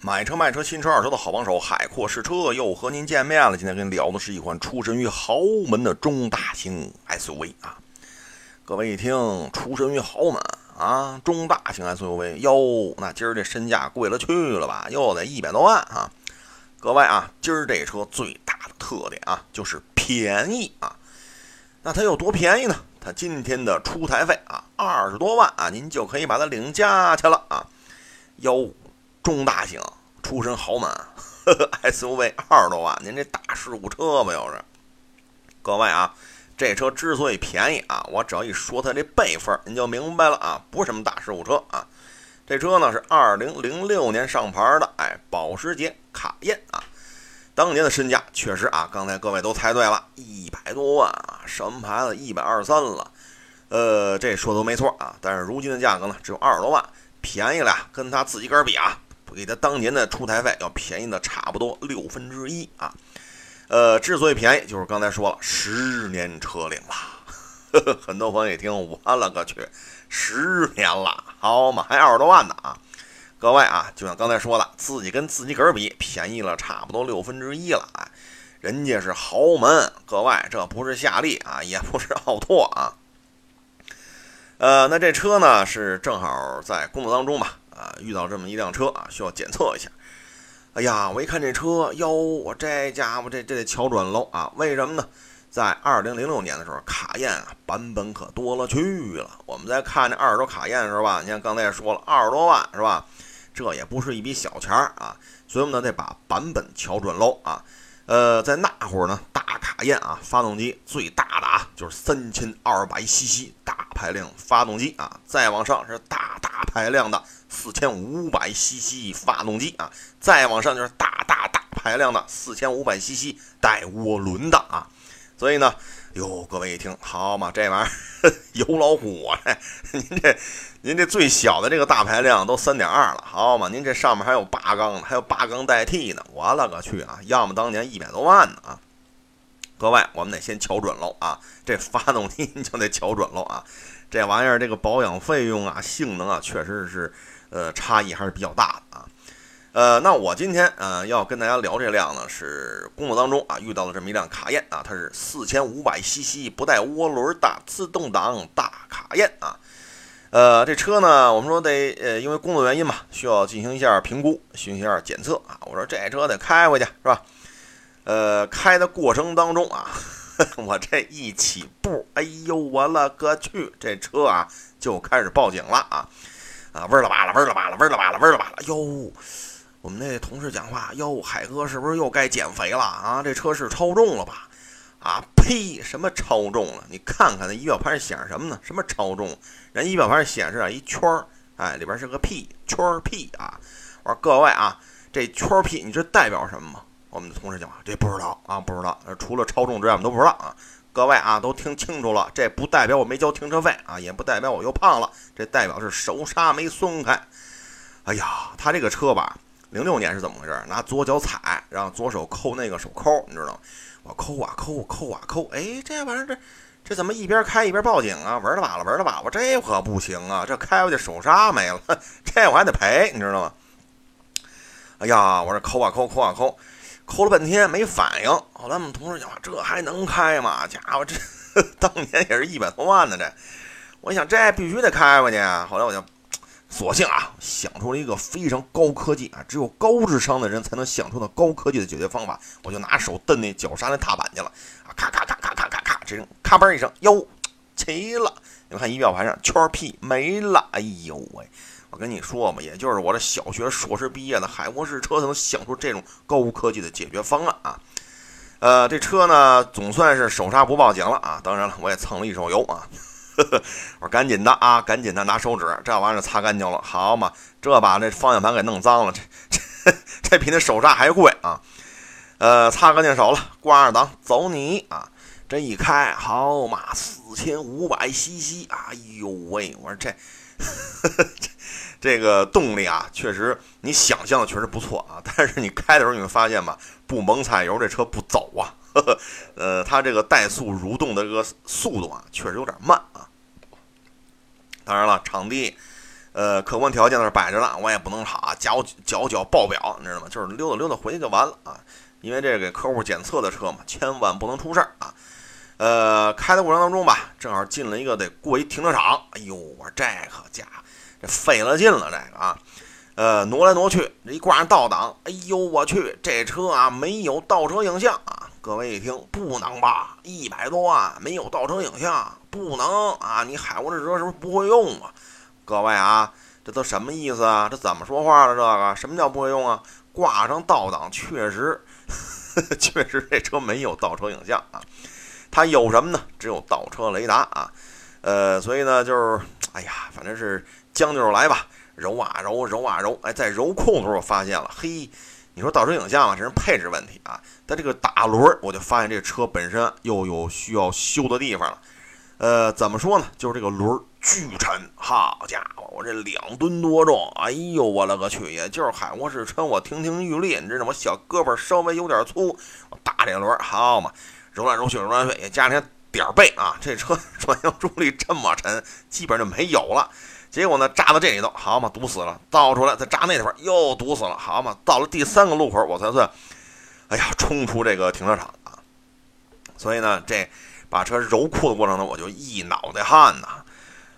买车卖车新车二手车的好帮手，海阔试车又和您见面了。今天跟您聊的是一款出身于豪门的中大型 SUV 啊。各位一听，出身于豪门啊，中大型 SUV 哟，那今儿这身价贵了去了吧？又得一百多万啊！各位啊，今儿这车最大的特点啊，就是便宜啊。那它有多便宜呢？它今天的出台费啊，二十多万啊，您就可以把它领家去了啊。哟。中大型出身豪门，SUV 二十多万，您这大事故车吧又是？各位啊，这车之所以便宜啊，我只要一说它这辈分，您就明白了啊，不是什么大事故车啊。这车呢是二零零六年上牌的，哎，保时捷卡宴啊。当年的身价确实啊，刚才各位都猜对了，一百多万啊，什么牌子？一百二三了。呃，这说的都没错啊，但是如今的价格呢，只有二十多万，便宜了，跟他自己个儿比啊。比他当年的出台费要便宜的差不多六分之一啊，呃，之所以便宜，就是刚才说了，十年车龄了，很多朋友一听，我了个去，十年了，好嘛，还二十多万呢啊！各位啊，就像刚才说的，自己跟自己个儿比，便宜了差不多六分之一了啊，人家是豪门，各位这不是夏利啊，也不是奥拓啊，呃，那这车呢是正好在工作当中吧。啊，遇到这么一辆车啊，需要检测一下。哎呀，我一看这车，哟，我这家伙这这得瞧准喽啊！为什么呢？在二零零六年的时候，卡宴啊版本可多了去了。我们在看这二十多卡宴的时候吧，你看刚才也说了，二十多万是吧？这也不是一笔小钱儿啊，所以我们呢得把版本瞧准喽啊。呃，在那会儿呢，大卡宴啊，发动机最大的啊就是三千二百 CC 大排量发动机啊，再往上是大大排量的四千五百 CC 发动机啊，再往上就是大大大排量的四千五百 CC 带涡轮的啊，所以呢。哟，各位一听，好嘛，这玩意儿 油老虎啊！您这，您这最小的这个大排量都三点二了，好嘛，您这上面还有八缸呢，还有八缸代替呢，我勒个去啊！要么当年一百多万呢啊！各位，我们得先瞧准喽啊！这发动机就得瞧准喽啊！这玩意儿这个保养费用啊，性能啊，确实是呃差异还是比较大的啊。呃，那我今天呃要跟大家聊这辆呢，是工作当中啊遇到了这么一辆卡宴啊，它是四千五百 CC 不带涡轮的自动挡大卡宴啊。呃，这车呢，我们说得呃因为工作原因嘛，需要进行一下评估，进行一下检测啊。我说这车得开回去是吧？呃，开的过程当中啊，我这一起步，哎呦我勒个去，这车啊就开始报警了啊啊，嗡了吧啦，嗡了吧啦，嗡了吧啦，嗡了吧啦，哟。我们那同事讲话哟，海哥是不是又该减肥了啊？这车是超重了吧？啊呸！什么超重了？你看看那仪表盘上显示什么呢？什么超重？人仪表盘上显示啊一圈儿，哎，里边是个 P 圈儿 P 啊！我说各位啊，这圈儿 P 你这代表什么吗？我们的同事讲话这不知道啊，不知道。除了超重之外，我们都不知道啊。各位啊，都听清楚了，这不代表我没交停车费啊，也不代表我又胖了，这代表是手刹没松开。哎呀，他这个车吧。零六年是怎么回事？拿左脚踩，然后左手扣那个手扣，你知道吗？我扣啊扣，扣啊扣，哎，这玩意儿这这怎么一边开一边报警啊？玩了把了，玩了把，我这可不行啊！这开回去手刹没了，这我还得赔，你知道吗？哎呀，我这扣啊扣，扣啊扣，扣了半天没反应。后来我们同事讲，这还能开吗？家伙，这 当年也是一百多万呢，这我想这必须得开回去。后来我就。索性啊，想出了一个非常高科技啊，只有高智商的人才能想出的高科技的解决方法。我就拿手蹬那脚刹那踏板去了啊，咔咔咔咔咔咔咔，这声咔嘣一声，哟，齐了！你们看仪表盘上圈 P 没了，哎呦喂！我跟你说嘛，也就是我这小学硕士毕业的海沃士车才能想出这种高科技的解决方案啊。呃，这车呢，总算是手刹不报警了啊。当然了，我也蹭了一手油啊。我说赶紧的啊，赶紧的拿手指，这玩意儿擦干净了，好嘛，这把那方向盘给弄脏了，这这这比那手刹还贵啊！呃，擦干净手了，挂二档，走你啊！这一开，好嘛，四千五百 CC，哎呦喂！我说这 这这个动力啊，确实你想象的确实不错啊，但是你开的时候你会发现吧，不猛踩油这车不走啊。呃，它这个怠速蠕动的这个速度啊，确实有点慢啊。当然了，场地，呃，客观条件那是摆着了，我也不能好交交交报表，你知道吗？就是溜达溜达回去就完了啊。因为这给客户检测的车嘛，千万不能出事儿啊。呃，开的过程当中吧，正好进了一个得过一停车场。哎呦，我说这可家，这费了劲了，这个啊，呃，挪来挪去，这一挂上倒档，哎呦我去，这车啊没有倒车影像啊。各位一听，不能吧？一百多万没有倒车影像，不能啊！你海沃这车是不是不会用啊？各位啊，这都什么意思啊？这怎么说话了？这个什么叫不会用啊？挂上倒档，确实，确实这车没有倒车影像啊。它有什么呢？只有倒车雷达啊，呃，所以呢，就是，哎呀，反正是将就着来吧，揉啊揉，揉啊揉，哎，在揉控的时候发现了，嘿，你说倒车影像嘛，这是配置问题啊，但这个打轮，我就发现这车本身又有需要修的地方了，呃，怎么说呢？就是这个轮儿巨沉，好家伙，我这两吨多重，哎呦，我勒个去，也就是海沃士车，我亭亭玉立，你知道吗？小胳膊稍微有点粗，我打这轮，好嘛。揉来揉去，揉来揉去，也加上点儿背啊！这车转向助力这么沉，基本就没有了。结果呢，扎到这里头，好嘛，堵死了。倒出来再扎那地方，又堵死了，好嘛。到了第三个路口，我才算，哎呀，冲出这个停车场啊！所以呢，这把车揉库的过程呢，我就一脑袋汗呐。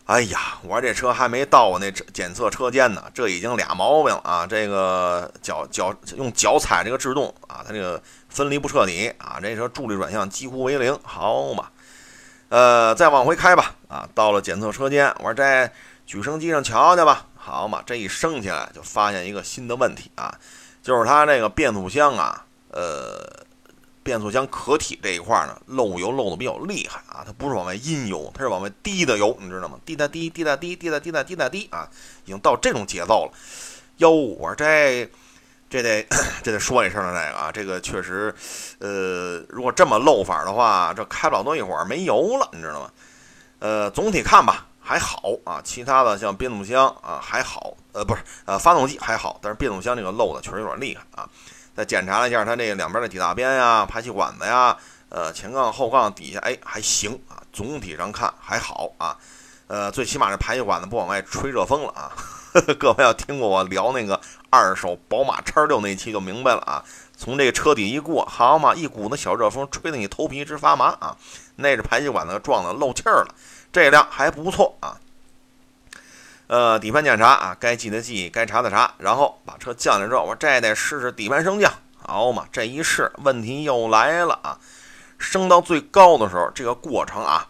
哎呀，我说这车还没到我那检测车间呢，这已经俩毛病了啊！这个脚脚用脚踩这个制动啊，它这个分离不彻底啊，这车助力转向几乎为零，好嘛？呃，再往回开吧啊，到了检测车间，我说在举升机上瞧瞧吧，好嘛？这一升起来就发现一个新的问题啊，就是它这个变速箱啊，呃。变速箱壳体这一块呢，漏油漏的比较厉害啊！它不是往外阴油，它是往外滴的油，你知道吗？滴答滴，滴答滴，滴答滴答滴答滴啊！已经到这种节奏了。哟，我说这这得这得说一声了，这个啊，这个确实，呃，如果这么漏法的话，这开不了多一会儿没油了，你知道吗？呃，总体看吧，还好啊。其他的像变速箱啊还好，呃，不是，呃，发动机还好，但是变速箱这个漏的确实有点厉害啊。再检查了一下它这两边的底大边呀、排气管子呀，呃，前杠后杠底下，哎，还行啊，总体上看还好啊，呃，最起码这排气管子不往外吹热风了啊。各位要听过我聊那个二手宝马叉六那期就明白了啊，从这个车底一过，好嘛，一股子小热风吹得你头皮直发麻啊，那是排气管子撞的漏气儿了，这辆还不错啊。呃，底盘检查啊，该记的记，该查的查，然后把车降下来之后，我这得试试底盘升降，好嘛？这一试，问题又来了啊！升到最高的时候，这个过程啊，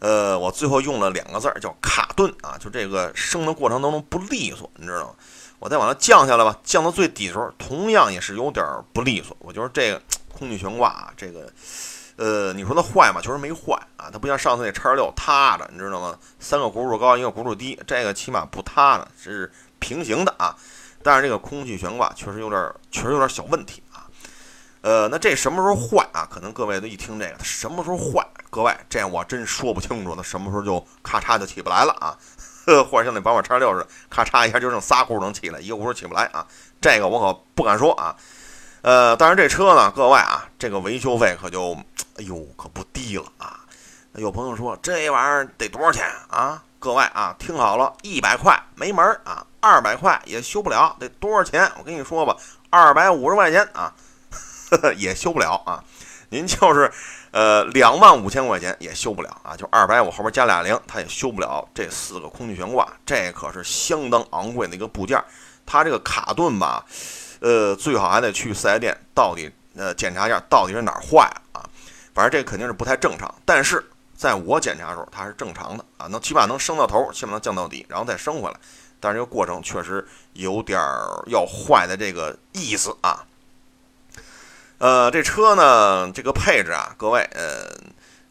呃，我最后用了两个字儿叫卡顿啊，就这个升的过程当中不利索，你知道吗？我再往它降下来吧，降到最底的时候，同样也是有点不利索。我觉得这个空气悬挂啊，这个。呃，你说它坏吗？确实没坏啊，它不像上次那叉六塌着，你知道吗？三个轱辘高，一个轱辘低，这个起码不塌呢，是平行的啊。但是这个空气悬挂确实有点，确实有点小问题啊。呃，那这什么时候坏啊？可能各位都一听这个，它什么时候坏？各位，这样我真说不清楚，它什么时候就咔嚓就起不来了啊？或者像那宝马叉六似的，咔嚓一下就剩仨轱辘能起来，一个轱辘起不来啊？这个我可不敢说啊。呃，当然这车呢，各位啊，这个维修费可就。哎呦，可不低了啊！有朋友说这玩意儿得多少钱啊？各位啊，听好了，一百块没门儿啊，二百块也修不了，得多少钱？我跟你说吧，二百五十块钱啊，也修不了啊。您就是呃两万五千块钱也修不了啊，就二百五后边加俩零，它也修不了这四个空气悬挂，这可是相当昂贵的一个部件。它这个卡顿吧，呃，最好还得去四 S 店，到底呃检查一下到底是哪儿坏了啊。反正这肯定是不太正常，但是在我检查的时候，它是正常的啊，能起码能升到头，起码能降到底，然后再升回来。但是这个过程确实有点要坏的这个意思啊。呃，这车呢，这个配置啊，各位，呃，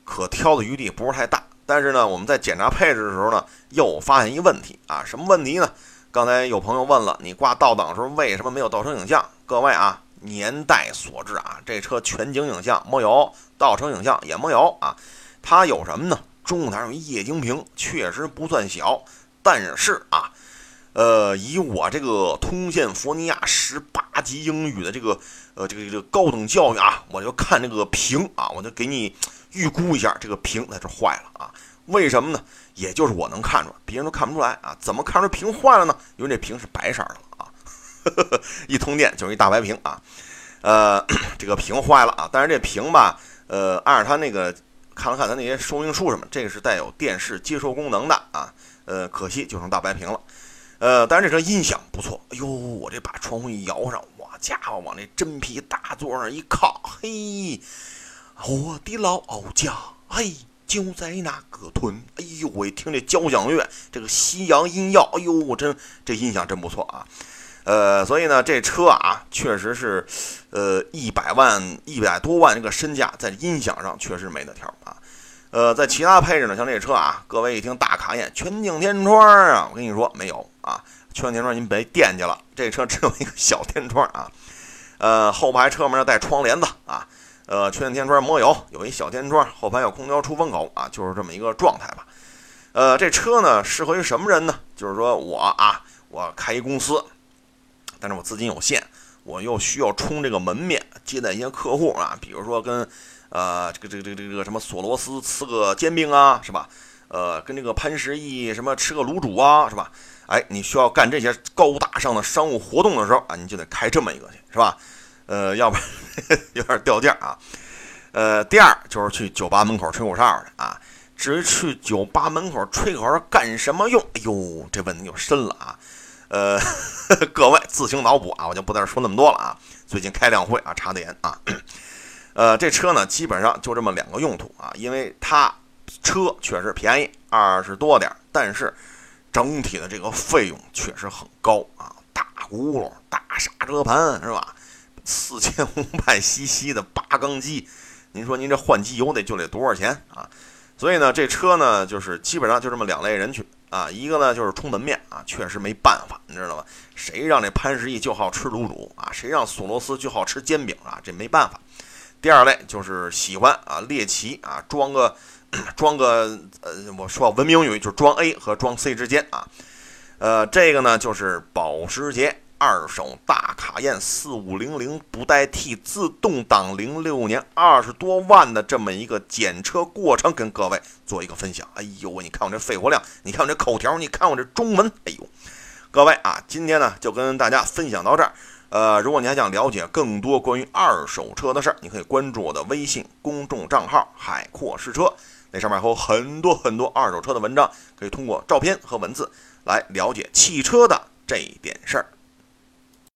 可挑的余地不是太大。但是呢，我们在检查配置的时候呢，又发现一问题啊，什么问题呢？刚才有朋友问了，你挂倒档的时候为什么没有倒车影像？各位啊。年代所致啊，这车全景影像没有，倒车影像也没有啊。它有什么呢？中控台上有液晶屏，确实不算小，但是啊，呃，以我这个通县佛尼亚十八级英语的这个呃这个这个高等教育啊，我就看这个屏啊，我就给你预估一下，这个屏在这坏了啊。为什么呢？也就是我能看出来，别人都看不出来啊。怎么看出屏坏了呢？因为这屏是白色的了啊，一通电就是一大白屏啊。呃，这个屏坏了啊，但是这屏吧，呃，按照它那个看了看它那些说明书什么，这个是带有电视接收功能的啊。呃，可惜就成大白屏了。呃，但是这车音响不错。哎呦，我这把窗户一摇上，哇家伙，往那真皮大座上一靠，嘿，我的老家，嘿，就在那个屯。哎呦，我一听这交响乐，这个西洋音乐，哎呦，我真这音响真不错啊。呃，所以呢，这车啊，确实是，呃，一百万、一百多万这个身价，在音响上确实没得挑啊。呃，在其他配置呢，像这车啊，各位一听大卡宴全景天窗啊，我跟你说没有啊，全景天窗您别惦记了，这车只有一个小天窗啊。呃，后排车门带窗帘子啊，呃，全景天窗没有，有一小天窗，后排有空调出风口啊，就是这么一个状态吧。呃，这车呢，适合于什么人呢？就是说我啊，我开一公司。但是我资金有限，我又需要冲这个门面，接待一些客户啊，比如说跟，呃，这个这个这个这个什么索罗斯吃个煎饼啊，是吧？呃，跟这个潘石屹什么吃个卤煮啊，是吧？哎，你需要干这些高大上的商务活动的时候啊，你就得开这么一个去，是吧？呃，要不然 有点掉价啊。呃，第二就是去酒吧门口吹口哨的啊。至于去酒吧门口吹口哨干什么用？哎呦，这问题就深了啊。呃，各位自行脑补啊，我就不在这说那么多了啊。最近开两会啊，查的严啊。呃，这车呢，基本上就这么两个用途啊，因为它车确实便宜，二十多点，但是整体的这个费用确实很高啊。大轱辘、大刹车盘是吧？四千五百 cc 的八缸机，您说您这换机油得就得多少钱啊？所以呢，这车呢，就是基本上就这么两类人群。啊，一个呢就是充门面啊，确实没办法，你知道吗？谁让这潘石屹就好吃卤煮啊？谁让索罗斯就好吃煎饼啊？这没办法。第二类就是喜欢啊猎奇啊，装个装个呃，我说文明语就是装 A 和装 C 之间啊。呃，这个呢就是保时捷。二手大卡宴四五零零不带 T 自动挡，零六年二十多万的这么一个检车过程，跟各位做一个分享。哎呦，你看我这肺活量，你看我这口条，你看我这中文，哎呦，各位啊，今天呢就跟大家分享到这儿。呃，如果你还想了解更多关于二手车的事儿，你可以关注我的微信公众账号“海阔试车”，那上面还有很多很多二手车的文章，可以通过照片和文字来了解汽车的这点事儿。